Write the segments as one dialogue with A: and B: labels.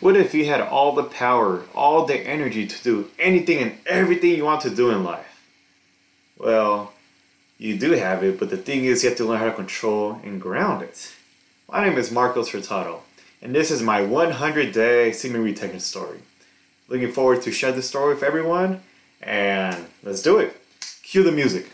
A: What if you had all the power, all the energy to do anything and everything you want to do in life? Well, you do have it, but the thing is, you have to learn how to control and ground it. My name is Marcos Hurtado, and this is my 100 day semen retention story. Looking forward to share this story with everyone, and let's do it. Cue the music.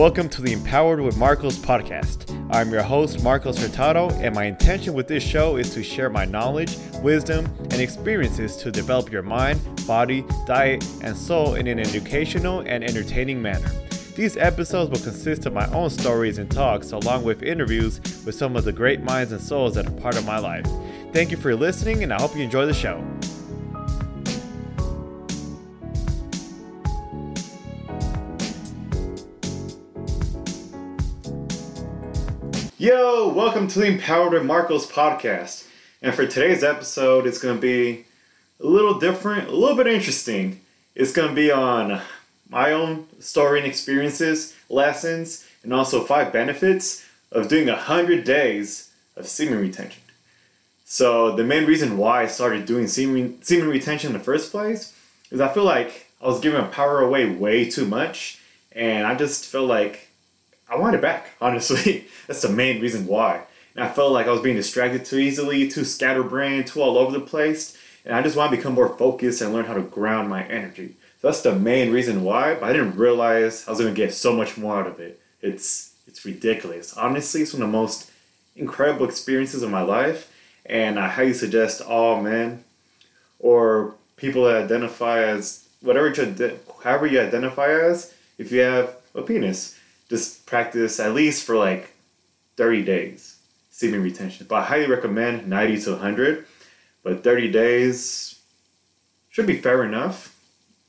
A: Welcome to the Empowered with Marcos podcast. I'm your host, Marcos Hurtado, and my intention with this show is to share my knowledge, wisdom, and experiences to develop your mind, body, diet, and soul in an educational and entertaining manner. These episodes will consist of my own stories and talks, along with interviews with some of the great minds and souls that are part of my life. Thank you for listening, and I hope you enjoy the show. Yo, welcome to the Empowered Marcos podcast. And for today's episode, it's going to be a little different, a little bit interesting. It's going to be on my own story and experiences, lessons, and also five benefits of doing 100 days of semen retention. So, the main reason why I started doing semen, semen retention in the first place is I feel like I was giving power away way too much, and I just feel like I want it back, honestly. That's the main reason why. And I felt like I was being distracted too easily, too scatterbrained, too all over the place. And I just want to become more focused and learn how to ground my energy. So that's the main reason why, but I didn't realize I was going to get so much more out of it. It's it's ridiculous. Honestly, it's one of the most incredible experiences of my life, and I highly suggest all men or people that identify as whatever you, however you identify as, if you have a penis, just practice at least for like 30 days semen retention. But I highly recommend 90 to 100. But 30 days should be fair enough.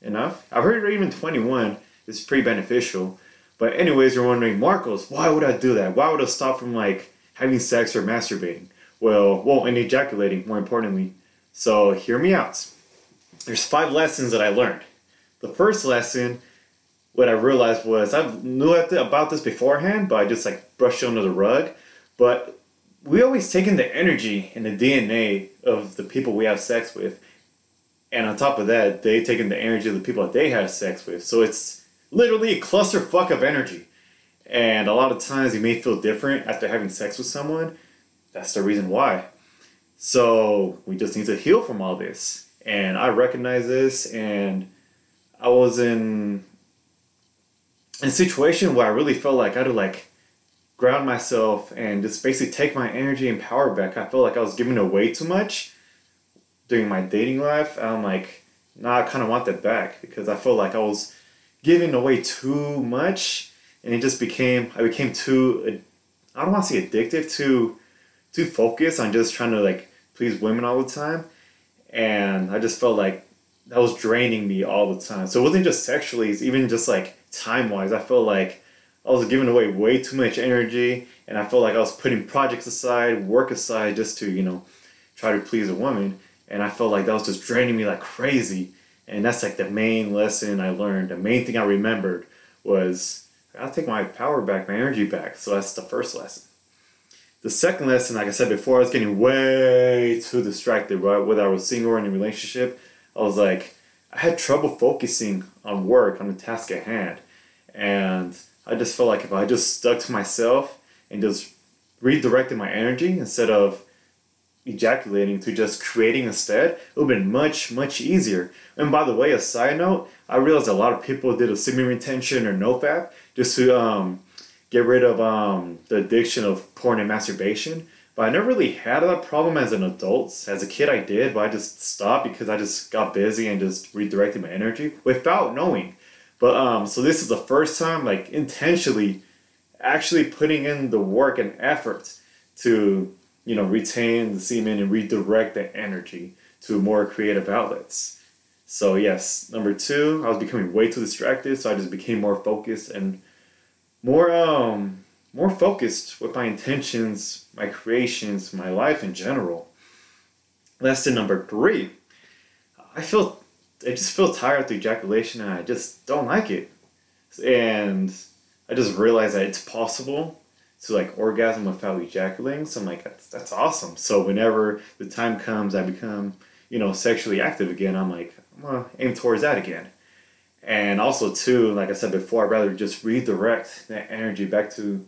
A: Enough. I've heard even 21 is pretty beneficial. But anyways, you're wondering, Marcos, why would I do that? Why would I stop from like having sex or masturbating? Well, well, and ejaculating, more importantly. So hear me out. There's five lessons that I learned. The first lesson what I realized was I knew about this beforehand, but I just like brushed it under the rug. But we always take in the energy and the DNA of the people we have sex with, and on top of that, they take in the energy of the people that they have sex with. So it's literally a clusterfuck of energy. And a lot of times you may feel different after having sex with someone. That's the reason why. So we just need to heal from all this. And I recognize this, and I was in in a situation where I really felt like I had to like ground myself and just basically take my energy and power back. I felt like I was giving away too much during my dating life. I'm like, nah, I kind of want that back because I felt like I was giving away too much, and it just became I became too I don't want to say addictive, too too focused on just trying to like please women all the time, and I just felt like that was draining me all the time. So it wasn't just sexually; it's even just like time wise, I felt like I was giving away way too much energy, and I felt like I was putting projects aside, work aside, just to you know try to please a woman, and I felt like that was just draining me like crazy. And that's like the main lesson I learned. The main thing I remembered was I gotta take my power back, my energy back. So that's the first lesson. The second lesson, like I said before, I was getting way too distracted, right? Whether I was single or in a relationship, I was like, I had trouble focusing on work, on the task at hand. And I just felt like if I just stuck to myself and just redirected my energy instead of ejaculating to just creating instead, it would have been much, much easier. And by the way, a side note, I realized a lot of people did a semen retention or NoFap just to um, get rid of um, the addiction of porn and masturbation. But I never really had that problem as an adult. As a kid, I did, but I just stopped because I just got busy and just redirected my energy without knowing. But um, so this is the first time, like intentionally, actually putting in the work and effort to, you know, retain the semen and redirect the energy to more creative outlets. So yes, number two, I was becoming way too distracted, so I just became more focused and more um more focused with my intentions, my creations, my life in general. Lesson number three. I feel I just feel tired after ejaculation and I just don't like it. And I just realized that it's possible to like orgasm without ejaculating. So I'm like, that's that's awesome. So whenever the time comes, I become you know sexually active again. I'm like, I'm gonna aim towards that again. And also too, like I said before, I'd rather just redirect that energy back to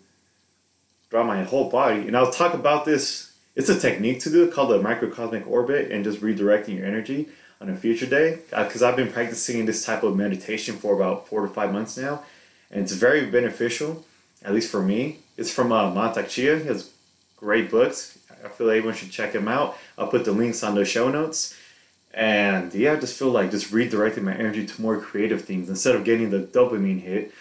A: throughout my whole body. And I'll talk about this. It's a technique to do called the microcosmic orbit and just redirecting your energy on a future day. Because I've been practicing this type of meditation for about four to five months now, and it's very beneficial, at least for me. It's from uh, Mantak Chia. He has great books. I feel like everyone should check him out. I'll put the links on the show notes. And yeah, I just feel like just redirecting my energy to more creative things instead of getting the dopamine hit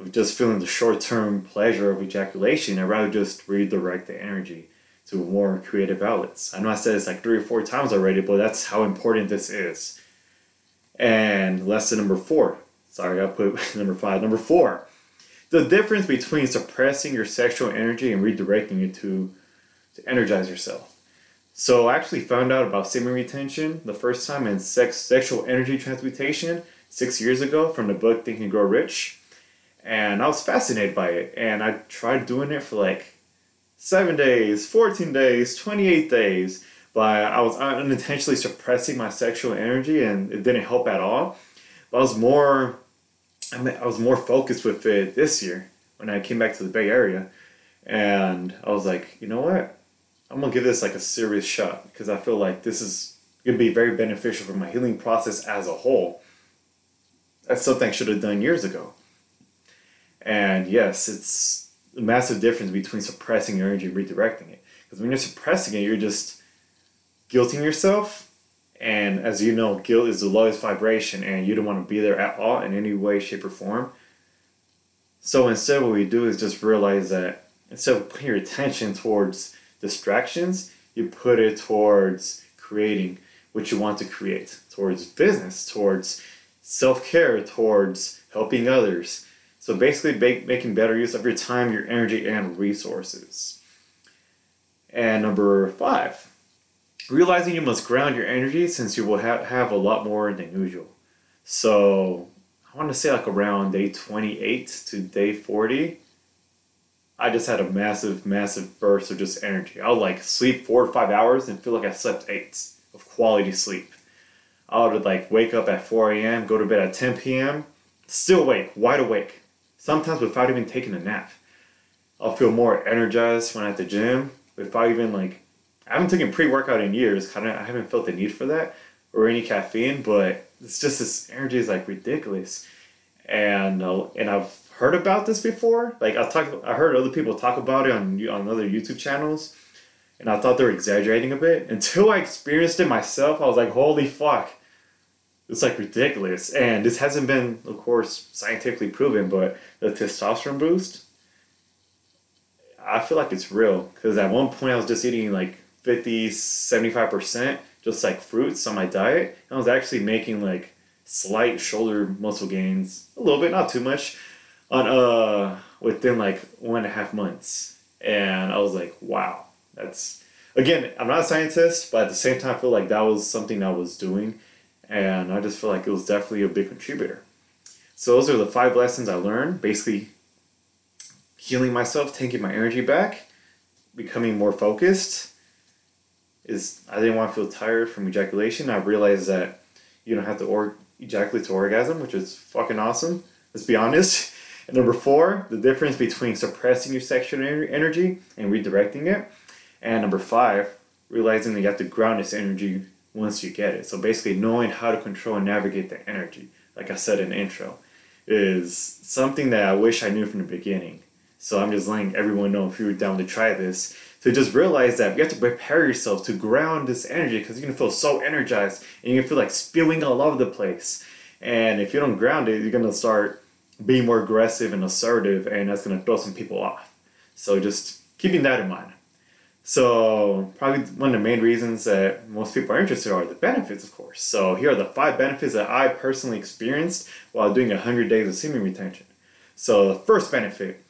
A: of just feeling the short term pleasure of ejaculation. I'd rather just redirect the energy to more creative outlets. I know I said this like three or four times already, but that's how important this is. And lesson number four. Sorry, I put number five. Number four. The difference between suppressing your sexual energy and redirecting it to, to energize yourself. So I actually found out about semen retention the first time in sex sexual energy transmutation six years ago from the book Think and Grow Rich. And I was fascinated by it. And I tried doing it for like seven days, 14 days, 28 days. But I was unintentionally suppressing my sexual energy and it didn't help at all. But I was more I, mean, I was more focused with it this year when I came back to the Bay Area. And I was like, you know what? I'm gonna give this like a serious shot because I feel like this is gonna be very beneficial for my healing process as a whole. That's something I should have done years ago. And yes, it's a massive difference between suppressing your energy and redirecting it. Because when you're suppressing it, you're just guilting yourself. And as you know, guilt is the lowest vibration, and you don't want to be there at all in any way, shape, or form. So instead, what we do is just realize that instead of putting your attention towards distractions, you put it towards creating what you want to create, towards business, towards self care, towards helping others. So basically, make, making better use of your time, your energy, and resources. And number five, realizing you must ground your energy since you will have, have a lot more than usual. So I want to say like around day 28 to day 40, I just had a massive, massive burst of just energy. I would like sleep four or five hours and feel like I slept eight of quality sleep. I would like wake up at 4 a.m., go to bed at 10 p.m., still awake, wide awake. Sometimes without even taking a nap. I'll feel more energized when at the gym without even like I haven't taken pre-workout in years. Kind of, I haven't felt the need for that or any caffeine, but it's just this energy is like ridiculous, and uh, and I've heard about this before. Like I talk, I heard other people talk about it on on other YouTube channels, and I thought they were exaggerating a bit. Until I experienced it myself, I was like, "Holy fuck!" It's like ridiculous, and this hasn't been, of course, scientifically proven. But the testosterone boost, I feel like it's real. Because at one point I was just eating like 50, 75 percent just like fruits on my diet, and I was actually making like slight shoulder muscle gains, a little bit, not too much on uh within like one and a half months, and I was like, wow, that's again, I'm not a scientist, but at the same time, I feel like that was something I was doing, and I just feel like it was definitely a big contributor. So those are the five lessons I learned. Basically, healing myself, taking my energy back, becoming more focused. Is I didn't want to feel tired from ejaculation. I realized that you don't have to or- ejaculate to orgasm, which is fucking awesome. Let's be honest. And number four, the difference between suppressing your sexual energy and redirecting it. And number five, realizing that you have to ground this energy once you get it. So basically, knowing how to control and navigate the energy, like I said in intro, is something that I wish I knew from the beginning. So I'm just letting everyone know if you're down to try this, to just realize that you have to prepare yourself to ground this energy because you're gonna feel so energized and you're gonna feel like spewing all over the place. And if you don't ground it, you're gonna start being more aggressive and assertive, and that's to throw some people off. So just keeping that in mind. So probably one of the main reasons that most people are interested are the benefits, of course. So here are the five benefits that I personally experienced while doing 100 days of semen retention. So the first benefit,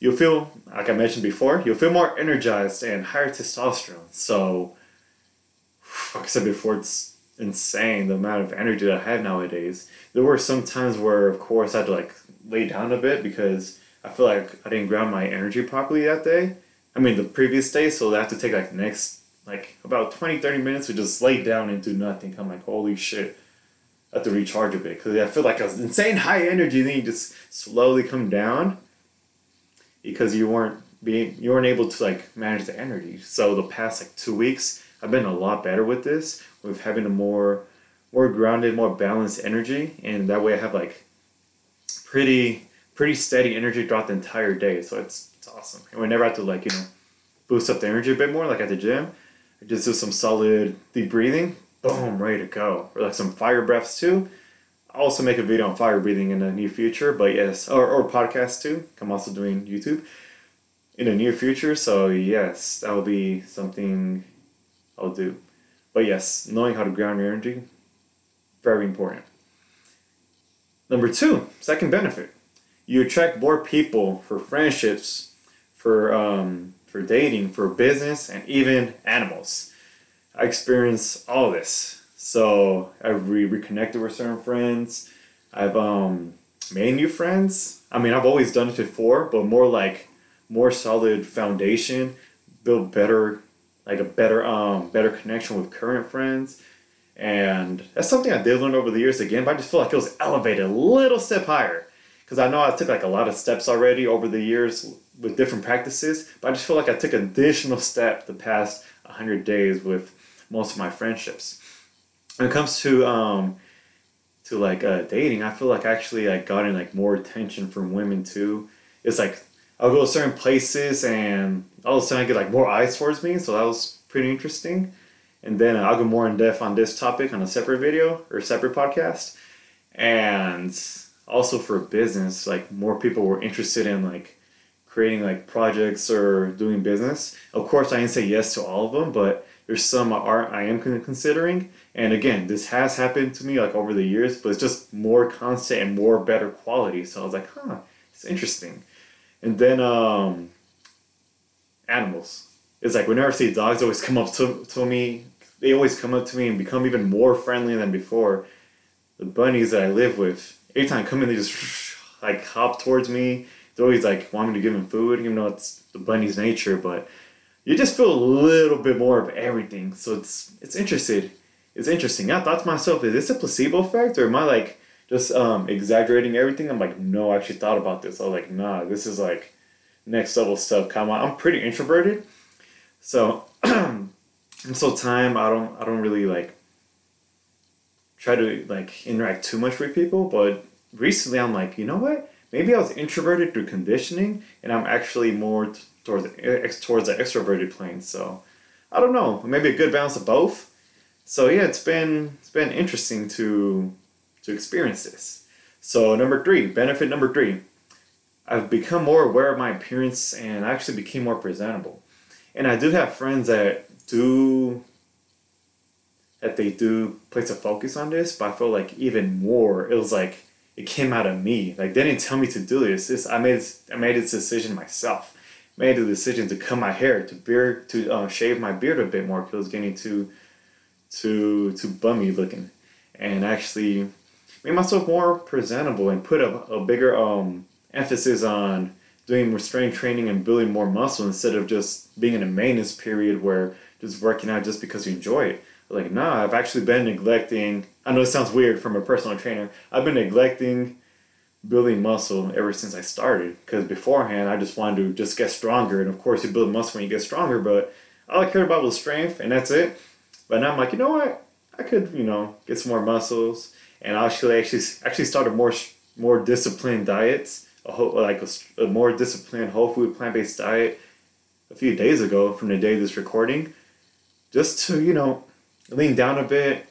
A: you'll feel, like I mentioned before, you'll feel more energized and higher testosterone. So, like I said before, it's insane the amount of energy that I have nowadays. There were some times where, of course, I had to like lay down a bit because I feel like I didn't ground my energy properly that day. I mean, the previous day, so I have to take like next, like about 20, 30 minutes to just lay down and do nothing. I'm like, holy shit. I have to recharge a bit because I feel like I was insane high energy. Then you just slowly come down because you weren't being you weren't able to like manage the energy. So the past like two weeks, I've been a lot better with this, with having a more more grounded, more balanced energy, and that way I have like pretty pretty steady energy throughout the entire day. So it's it's awesome. And whenever I have to like you know boost up the energy a bit more, like at the gym, I just do some solid deep breathing. Boom, ready to go. Or like some fire breaths too. I'll also make a video on fire breathing in the near future, but yes, or, or podcast too. I'm also doing YouTube in the near future. So yes, that will be something I'll do. But yes, knowing how to ground your energy, very important. Number two, second benefit, you attract more people for friendships, for um, for dating, for business, and even animals. I experienced all this. So I've re- reconnected with certain friends. I've um, made new friends. I mean, I've always done it before, but more like more solid foundation, build better, like a better um better connection with current friends. And that's something I did learn over the years again, but I just feel like it was elevated a little step higher. Because I know I took like a lot of steps already over the years with different practices, but I just feel like I took an additional step the past 100 days with most of my friendships. When it comes to um, to like uh, dating, I feel like actually I like gotten like more attention from women too. It's like I'll go to certain places and all of a sudden I get like more eyes towards me, so that was pretty interesting. And then I'll go more in depth on this topic on a separate video or separate podcast. And also for business, like more people were interested in like creating like projects or doing business. Of course, I didn't say yes to all of them, but there's some art I am considering. And again, this has happened to me like over the years, but it's just more constant and more better quality. So I was like, huh, it's interesting. And then um, animals. It's like whenever I see dogs always come up to, to me, they always come up to me and become even more friendly than before. The bunnies that I live with, every time I come in, they just like hop towards me. They always like want me to give them food, even though it's the bunny's nature. But you just feel a little bit more of everything. So it's it's interesting. It's interesting. I thought to myself, is this a placebo effect or am I like just um, exaggerating everything. I'm like, no, I actually thought about this. I was like, nah, this is like next level stuff. Come on, I'm pretty introverted, so and so time I don't I don't really like try to like interact too much with people. But recently, I'm like, you know what? Maybe I was introverted through conditioning, and I'm actually more towards the, towards the extroverted plane. So I don't know. Maybe a good balance of both. So yeah, it's been it's been interesting to to experience this. So, number three, benefit number three, I've become more aware of my appearance and I actually became more presentable. And I do have friends that do that they do place a focus on this, but I feel like even more, it was like it came out of me. Like they didn't tell me to do this. This I made I made this decision myself. Made the decision to cut my hair, to beard, to uh, shave my beard a bit more because it was getting too, too, too bummy looking, and actually made myself more presentable and put a, a bigger um, emphasis on doing restraint training and building more muscle instead of just being in a maintenance period where just working out just because you enjoy it. Like, nah, I've actually been neglecting. I know it sounds weird from a personal trainer. I've been neglecting building muscle ever since I started. Because beforehand, I just wanted to just get stronger. And of course, you build muscle when you get stronger, but all I cared about was strength, and that's it. But now I'm like, you know what? I could, you know, get some more muscles and I actually actually actually started more more disciplined diets, a whole, like a, a more disciplined whole food plant based diet a few days ago from the day of this recording, just to you know lean down a bit,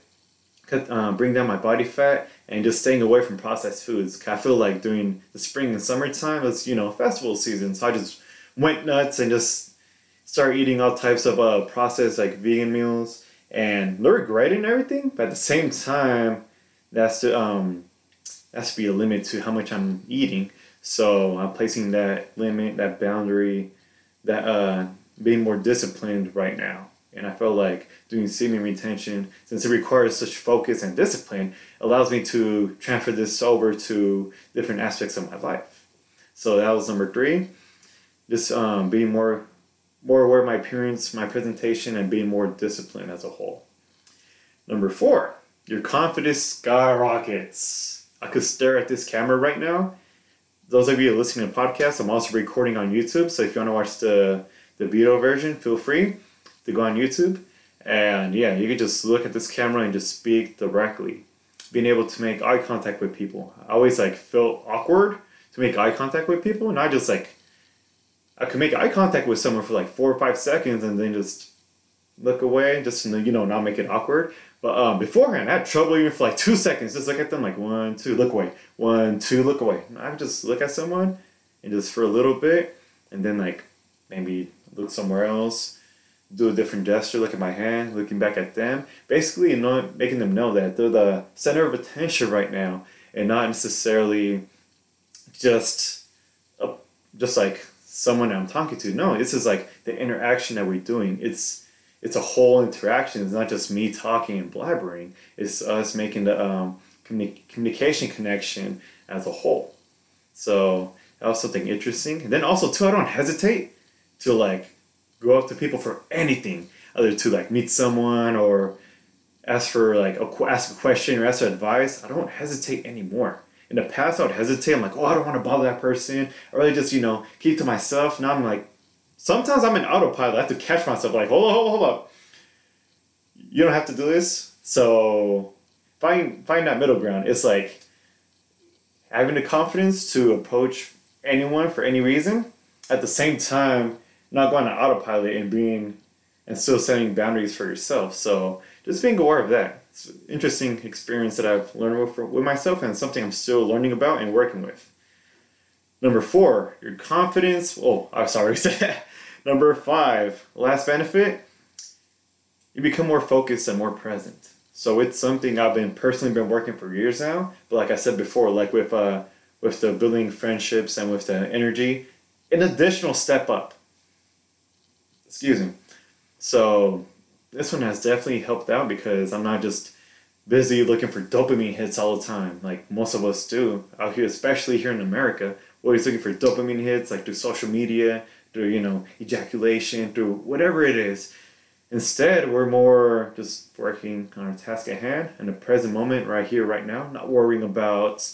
A: cut, uh, bring down my body fat, and just staying away from processed foods. I feel like during the spring and summertime, it's you know festival season, so I just went nuts and just started eating all types of uh, processed like vegan meals and no regretting everything, but at the same time that's to um that's to be a limit to how much I'm eating. So I'm placing that limit, that boundary, that uh being more disciplined right now. And I feel like doing semen retention, since it requires such focus and discipline, allows me to transfer this over to different aspects of my life. So that was number three. Just um, being more more aware of my appearance, my presentation, and being more disciplined as a whole. Number four, your confidence skyrockets. I could stare at this camera right now. Those of you listening to podcasts, I'm also recording on YouTube. So if you want to watch the, the video version, feel free to go on YouTube. And yeah, you can just look at this camera and just speak directly. Being able to make eye contact with people. I always like felt awkward to make eye contact with people, and I just like I could make eye contact with someone for like four or five seconds and then just look away, just to, you know not make it awkward. But um, beforehand, I had trouble even for like two seconds. Just look at them, like one, two, look away, one, two, look away. I would just look at someone and just for a little bit, and then like maybe look somewhere else, do a different gesture, look at my hand, looking back at them. Basically, know, making them know that they're the center of attention right now, and not necessarily just, a, just like someone I'm talking to. No, this is like the interaction that we're doing. It's it's a whole interaction. It's not just me talking and blabbering. It's us making the um, communi- communication connection as a whole. So that was something interesting. And then also too, I don't hesitate to like go up to people for anything, either to like meet someone or ask for like a, ask a question or ask for advice. I don't hesitate anymore. In the past, I would hesitate. I'm like, oh, I don't want to bother that person. I really just, you know, keep to myself. Now I'm like, sometimes I'm in autopilot. I have to catch myself, like, hold on, hold on, hold up. You don't have to do this. So find find that middle ground. It's like having the confidence to approach anyone for any reason. At the same time, not going on autopilot and being and still setting boundaries for yourself. So just being aware of that. It's an interesting experience that I've learned with, with myself and something I'm still learning about and working with. Number four, your confidence. Oh, I'm sorry. Number five, last benefit, you become more focused and more present. So it's something I've been personally been working for years now. But like I said before, like with uh, with the building friendships and with the energy, an additional step up. Excuse me. So this one has definitely helped out because I'm not just busy looking for dopamine hits all the time, like most of us do out here, especially here in America. We're always looking for dopamine hits, like through social media, through you know ejaculation, through whatever it is. Instead, we're more just working on our task at hand in the present moment, right here, right now. Not worrying about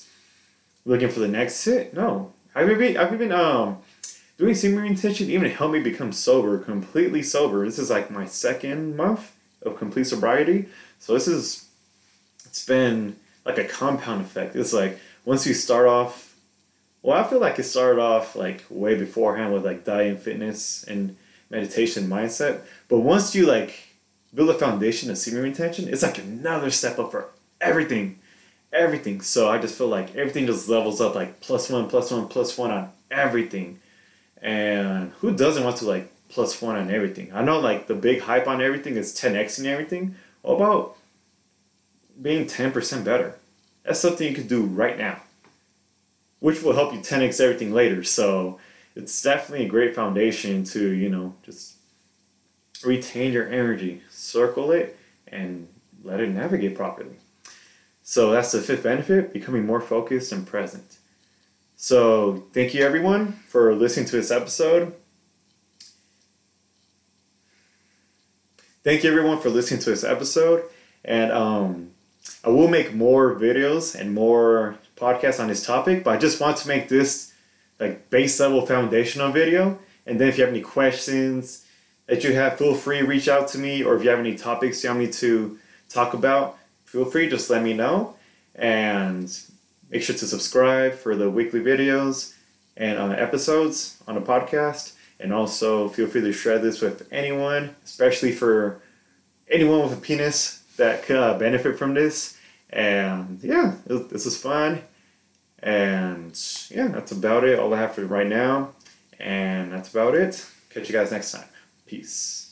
A: looking for the next hit. No, I've even I've even um doing semen retention even helped me become sober, completely sober. This is like my second month of complete sobriety. So this is it's been like a compound effect. It's like once you start off well, I feel like it started off like way beforehand with like diet and fitness and meditation mindset. But once you like build a foundation of semen retention, it's like another step up for everything. Everything. So I just feel like everything just levels up like plus one, plus one, plus one on everything. And who doesn't want to like plus one on everything? I know like the big hype on everything is 10xing everything. What about being 10% better? That's something you could do right now which will help you 10x everything later. So it's definitely a great foundation to, you know, just retain your energy, circle it, and let it navigate properly. So that's the fifth benefit becoming more focused and present. So thank you everyone for listening to this episode. Thank you everyone for listening to this episode. And um, I will make more videos and more podcasts on this topic, but I just want to make this like base level foundational video. And then if you have any questions that you have, feel free to reach out to me, or if you have any topics you want me to talk about, feel free just let me know. And make sure to subscribe for the weekly videos and uh, episodes on the podcast. And also feel free to share this with anyone, especially for anyone with a penis that could uh, benefit from this. And yeah, this is fun. And yeah, that's about it. All I have for right now. And that's about it. Catch you guys next time. Peace.